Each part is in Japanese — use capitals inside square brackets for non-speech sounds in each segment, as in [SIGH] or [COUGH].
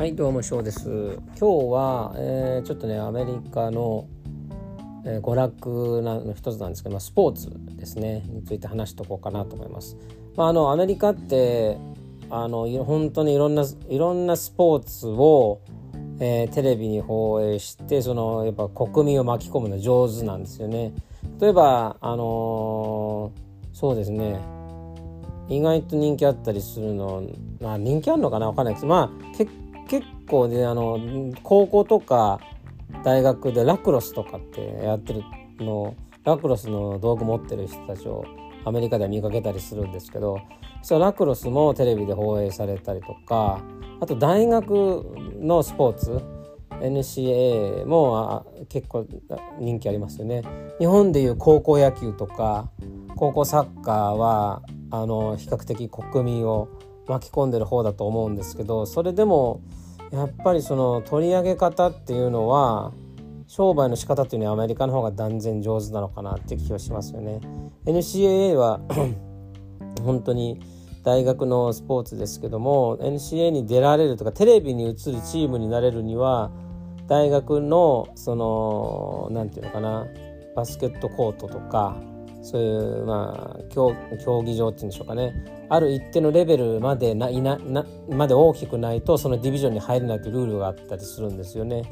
はいどうも翔です今日は、えー、ちょっとねアメリカの、えー、娯楽の一つなんですけど、まあ、スポーツですねについて話しておこうかなと思います。まあ、あのアメリカってあの本当にいろんないろんなスポーツを、えー、テレビに放映してそのやっぱ国民を巻き込むの上手なんですよね。例えばあのそうですね意外と人気あったりするのまあ人気あるのかな？分かんないですまあ結結構ねあの高校とか大学でラクロスとかってやってるのラクロスの道具持ってる人たちをアメリカでは見かけたりするんですけどそラクロスもテレビで放映されたりとかあと大学のスポーツ NCAA も結構人気ありますよね。日本でいう高校野球とか高校サッカーはあの比較的国民を巻き込んでる方だと思うんですけどそれでもやっぱりその取り上げ方っていうのは商売の仕方っていうのはアメリカの方が断然上手なのかなって気はしますよね。NCAA は [COUGHS] 本当に大学のスポーツですけども NCAA に出られるとかテレビに映るチームになれるには大学のその何て言うのかなバスケットコートとかそういうまあ競技場っていうんでしょうかねある一定のレベルまでないななまで大きくないとそのディビジョンに入れないというルールがあったりするんですよね。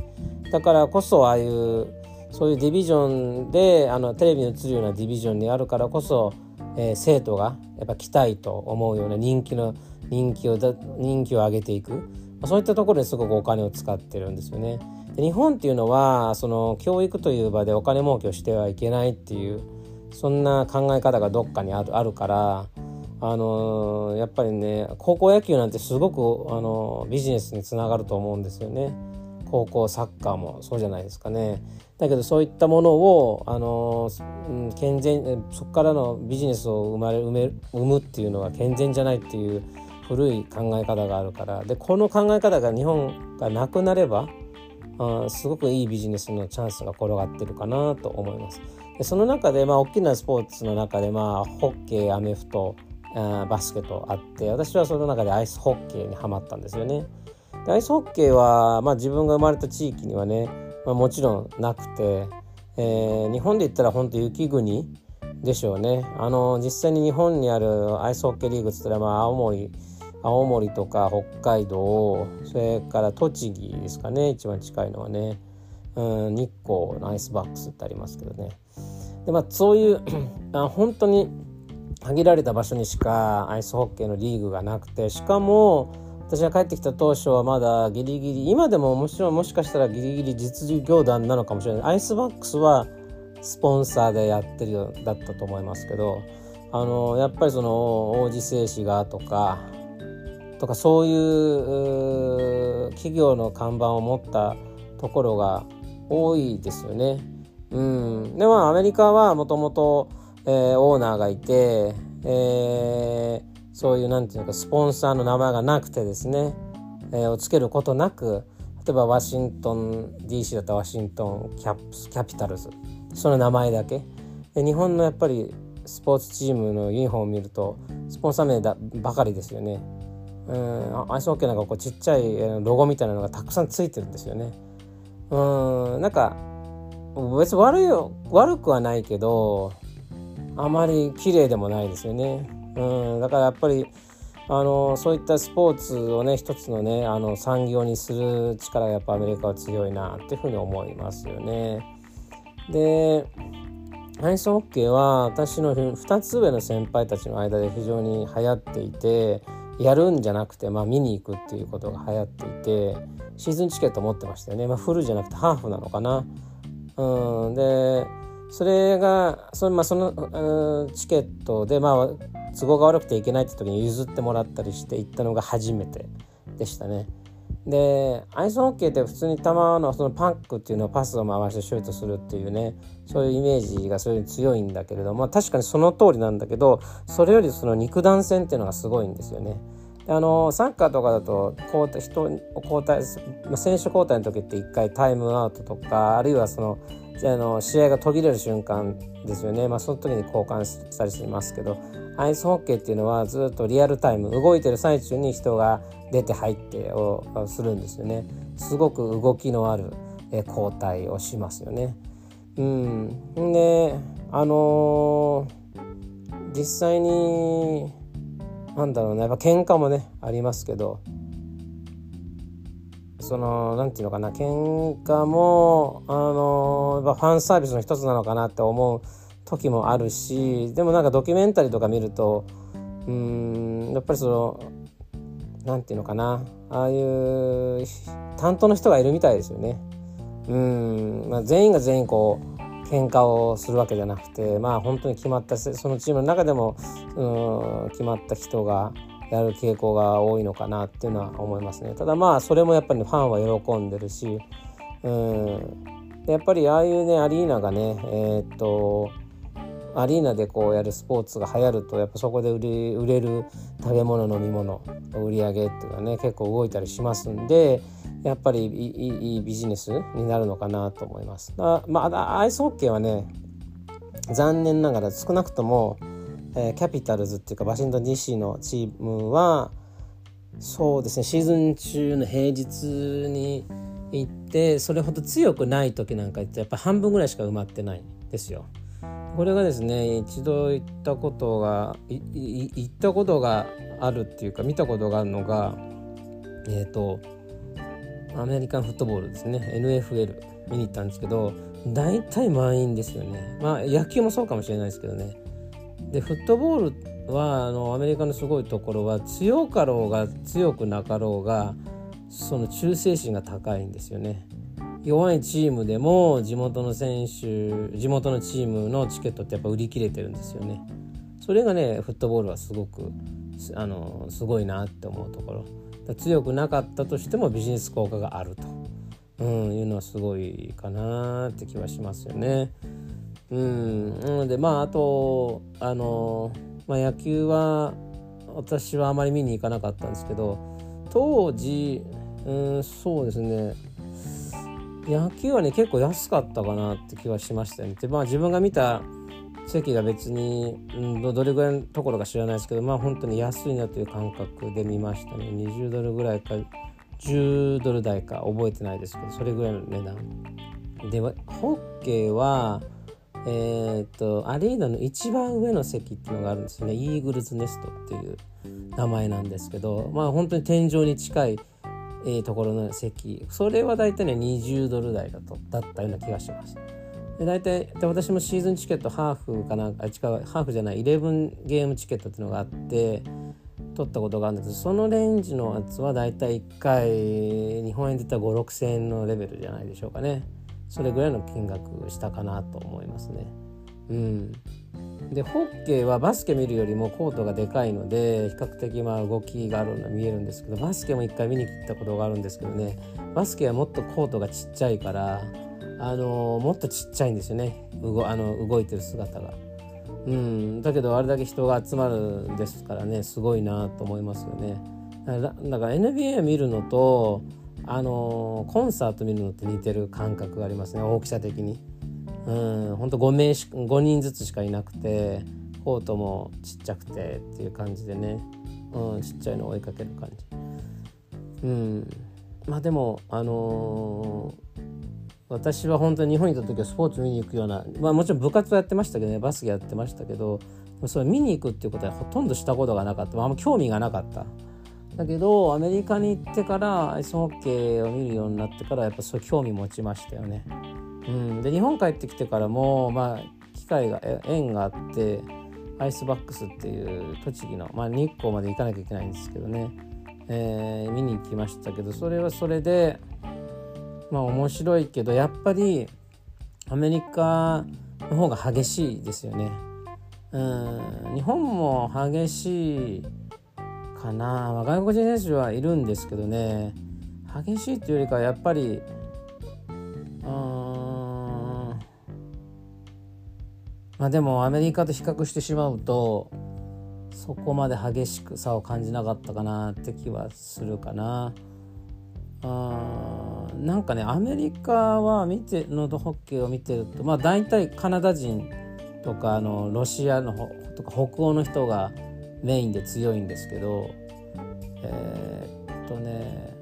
だからこそああいうそういうディビジョンであのテレビに映るようなディビジョンにあるからこそ、えー、生徒がやっぱ来たいと思うような人気の人気を人気を上げていくそういったところにすごくお金を使ってるんですよね。で日本っていうのはその教育という場でお金儲けをしてはいけないっていうそんな考え方がどっかにあるあるからあのやっぱりね高校野球なんてすごく、あのビジネスにつながると思うんですよね。高校サッカーもそうじゃないですかね。だけどそういったものを、あの健全そこからのビジネスを生まれ生め生むっていうのは健全じゃないっていう古い考え方があるからでこの考え方が日本がなくなればあすごくいいビジネスのチャンスが転がってるかなと思います。でその中でまあ大きなスポーツの中でまあホッケーアメフトバスケとあって私はその中でアイスホッケーにはまったんですよね。アイスホッケーは、まあ、自分が生まれた地域にはね、まあ、もちろんなくて、えー、日本で言ったら本当雪国でしょうね。あの実際に日本にあるアイスホッケーリーグっつったら、まあ、青森青森とか北海道それから栃木ですかね一番近いのはね、うん、日光のアイスバックスってありますけどね。でまあそういう [CLEARS THROAT] あ本当に限られた場所にしかアイスホッケーのリーグがなくてしかも私が帰ってきた当初はまだギリギリ今でももちろんもしかしたらギリギリ実業団なのかもしれないアイスバックスはスポンサーでやってるよだったと思いますけどあのやっぱりその王子製紙がとかとかそういう企業の看板を持ったところが多いですよね。うん、でもアメリカはもともとえー、オーナーがいて、えー、そういうなんていうかスポンサーの名前がなくてですね、えー、をつけることなく例えばワシントン DC だったワシントンキャキャピタルズその名前だけで日本のやっぱりスポーツチームのユニフォームを見るとスポンサー名だばかりですよね。うんアイスホッケーなんかこうちっちゃいロゴみたいなのがたくさんついてるんですよね。うんなんか別に悪いよ悪くはないけどあまり綺麗でもないですよね。うん、だからやっぱりあのそういったスポーツをね一つのねあの産業にする力がやっぱアメリカは強いなっていうふうに思いますよね。でアイスホッケーは私の2つ上の先輩たちの間で非常に流行っていてやるんじゃなくて、まあ、見に行くっていうことが流行っていてシーズンチケット持ってましたよね、まあ、フルじゃなくてハーフなのかな。うん、でそれがその,、まあ、そのチケットで、まあ、都合が悪くていけないって時に譲ってもらったりして行ったのが初めてでしたね。でアイスホッケーって普通に球のそのパックっていうのをパスを回してシュートするっていうねそういうイメージがそういう強いんだけれども確かにその通りなんだけどそれよりその肉弾戦っていうのがすごいんですよね。あのサッカーとかだと交代人を交代選手交代の時って1回タイムアウトとかあるいはそのあの試合が途切れる瞬間ですよね、まあ、その時に交換したりしますけどアイスホッケーっていうのはずっとリアルタイム動いてる最中に人が出て入ってをするんですよね。すごく動きのある交代をしますよね。うん、であのー、実際になんだろうね。やっぱ喧嘩もねありますけど。そのなんていうのかな。喧嘩もあのやっぱファンサービスの一つなのかなって思う時もあるしでもなんかドキュメンタリーとか見るとうんやっぱりそのなんていうのかな。ああいう担当の人がいるみたいですよね。うん、まあ、全員が全員こう喧嘩をするわけじゃなくてまあ本当に決まったそのチームの中でもうん決まった人がやる傾向が多いのかなっていうのは思いますね。ただまあそれもやっぱりファンは喜んでるし、うん、やっぱりああいうねアリーナがねえー、っとアリーナでこうやるスポーツが流行るとやっぱそこで売れ売れる食べ物飲み物売り上げっていうかね結構動いたりしますんでやっぱりいいビジネスになるのかなと思います。まあアイスホッケーはね残念ながら少なくともえー、キャピタルズっていうかワシントン DC のチームはそうですねシーズン中の平日に行ってそれほど強くない時なんかってやっぱ半分ぐらいしか埋まってないですよ。これがですね一度行ったことが行ったことがあるっていうか見たことがあるのがえっ、ー、とアメリカンフットボールですね NFL 見に行ったんですけど大体満員ですよねまあ野球もそうかもしれないですけどねでフットボールはあのアメリカのすごいところは強かろうが強くなかろうがその忠誠心が高いんですよね。弱いチームでも地元の選手地元のチームのチケットってやっぱ売り切れてるんですよね。それがねフットボールはすごくあのすごいなって思うところ強くなかったとしてもビジネス効果があると、うん、いうのはすごいかなって気はしますよね。うんでまああとあの、まあ、野球は私はあまり見に行かなかったんですけど当時うんそうですね野球はね結構安かったかなって気はしましたよね。でまあ自分が見た席が別に、うん、どれぐらいのところか知らないですけどまあ本当に安いなという感覚で見ましたね。20ドルぐらいか10ドル台か覚えてないですけどそれぐらいの値段。でホッケーはえー、っとアリーナの一番上の席っていうのがあるんですよね。イーグルズネストっていう名前なんですけどまあ本当に天井に近い、えー、ところの席。それは大体ね20ドル台だとだったような気がします。で大体で私もシーズンチケットハーフかなんか違うハーフじゃない11ゲームチケットっていうのがあって取ったことがあるんですけどそのレンジのやつは大体1回日本円で言ったら5 6千円のレベルじゃないでしょうかね。それぐらいの金額したかなと思いますね。うん、でホッケーはバスケ見るよりもコートがでかいので比較的まあ動きがあるのは見えるんですけどバスケも一回見に行ったことがあるんですけどねバスケはもっとコートがちっちゃいからあのもっとちっちゃいんですよね動あの動いてる姿が。うん、だけどあれだけ人が集まるんですからねすごいなと思いますよね。だから NBA 見るのとあのコンサート見るのって似てる感覚がありますね大きさ的に。うんほんと 5, 名し5人ずつしかいなくてコートもちっちゃくてっていう感じでね、うん、ちっちゃいのを追いかける感じ。うんまあでもあのー、私は本当に日本にいた時はスポーツ見に行くような、まあ、もちろん部活はやってましたけどねバスケやってましたけどそれ見に行くっていうことはほとんどしたことがなかった、まあ、あんま興味がなかった。だけどアメリカに行ってからアイスホッケーを見るようになってからやっぱそう興味持ちましたよね。うん、で日本帰ってきてからもまあ機会が縁があってアイスバックスっていう栃木の、まあ、日光まで行かなきゃいけないんですけどね、えー、見に行きましたけどそれはそれでまあ面白いけどやっぱりアメリカの方が激しいですよね。うん日本も激しいかな、まあ、外国人選手はいるんですけどね激しいっていうよりかはやっぱりうんまあでもアメリカと比較してしまうとそこまで激しく差を感じなかったかなって気はするかな。うんうんなんかねアメリカは見てのホッケーを見てるとまあ大体カナダ人とかあのロシアのとか北欧の人がメインで強いんですけどえー、っとね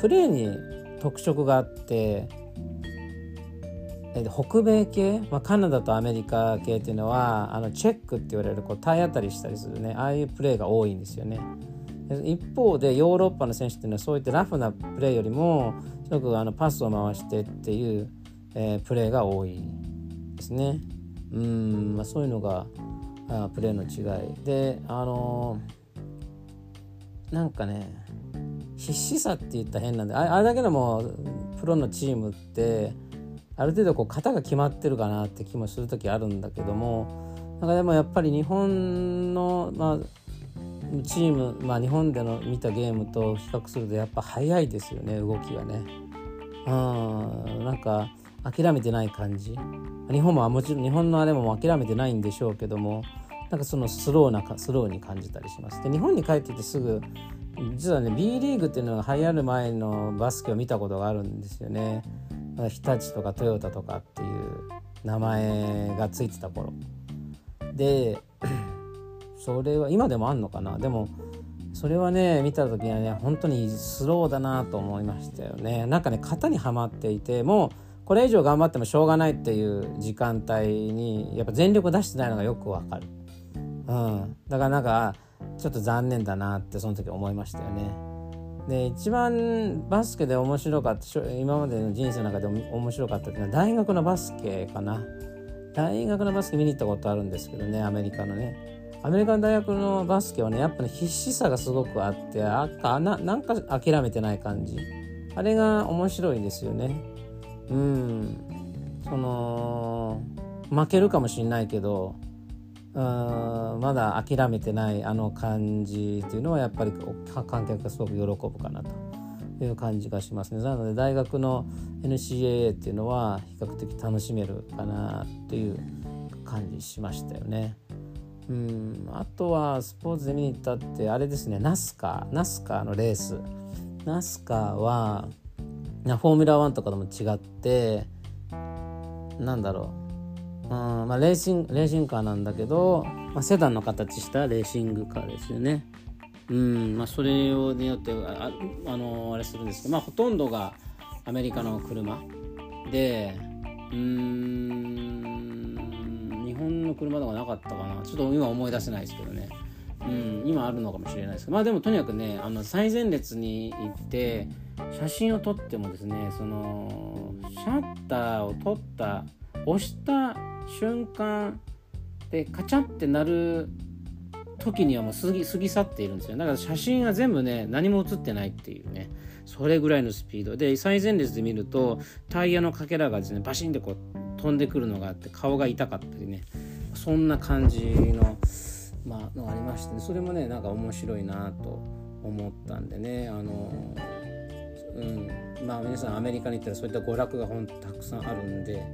プレーに特色があって北米系、まあ、カナダとアメリカ系っていうのはあのチェックって言われるこう体当たりしたりするねああいうプレーが多いんですよね。一方でヨーロッパの選手っていうのはそういったラフなプレーよりもすごくあのパスを回してっていう、えー、プレーが多いですね。うん、まあ、そういうのがあプレーの違いであのー、なんかね必死さって言ったら変なんであれだけでもプロのチームってある程度こう型が決まってるかなって気もする時あるんだけどもなんかでもやっぱり日本の、まあ、チーム、まあ、日本での見たゲームと比較するとやっぱ速いですよね動きがね。うんなんか諦めてない感じ日本ももちろん日本のあれも諦めてないんでしょうけどもなんかそのスローなスローに感じたりします。で日本に帰ってきてすぐ実はね B リーグっていうのが流行る前のバスケを見たことがあるんですよね。日立とかトヨタとかっていう名前がついてた頃でそれは今でもあんのかな？でもそれはね見た時にはね本当にスローだなと思いましたよね。なんかね型にはまっていてもうこれ以上頑張ってもしょうがないっていう時間帯にやっぱ全力を出してないのがよくわかる、うん、だからなんかちょっと残念だなってその時思いましたよね。で一番バスケで面白かった今までの人生の中で面白かったっていうのは大学のバスケかな。大学のバスケ見に行ったことあるんですけどねアメリカのね。アメリカの大学のバスケはねやっぱね必死さがすごくあってあかななんか諦めてない感じ。あれが面白いですよね。うん。その負けるかもしれないけどうんまだ諦めてないあの感じっていうのはやっぱり観客がすごく喜ぶかなと。いう感じがしますね。なので大学の NCAA っていうのは比較的楽しめるかなっていう感じしましたよね。うんあとはスポーツで見に行ったってあれですね。ナスカナスカのレース。ナスカはフォーミュラー1とかとも違ってなんだろう、うんまあ、レーシングレーシングカーなんだけど、まあ、セダンの形したレーシングカーですよね。うんまあ、それによってああのあれするんですけど、まあ、ほとんどがアメリカの車でうんの車とかなかったかな。ちょっと今思い出せないですけどね。うん今あるのかもしれないですけど。まあでもとにかくねあの最前列に行って写真を撮ってもですねそのシャッターを撮った押した瞬間でカチャってなる時にはもう過ぎ過ぎ去っているんですよ。だから写真が全部ね何も写ってないっていうね。それぐらいのスピード。で最前列で見るとタイヤのかけらがですねバシンってこう飛んでくるのがあって顔が痛かったりね。そんな感じの,、まあ、のありまして、ね、それもねなんか面白いなと思ったんでね。あのうん。まあ皆さんアメリカに行ったらそういった娯楽がほんとたくさんあるんで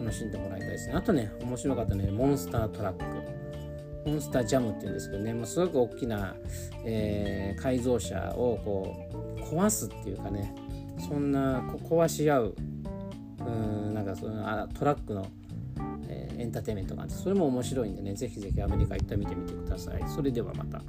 楽しんでもらいたいですね。あとね面白かったねモンスタートラック。モンスタージャムっていうんですけどね。もうすごく大きな、えー、改造車をこう壊すっていうかね。そんな壊し合ううんなんかそのあトラックの、エンターテインメントがあってそれも面白いんでねぜひぜひアメリカ行ってみてみてくださいそれではまた。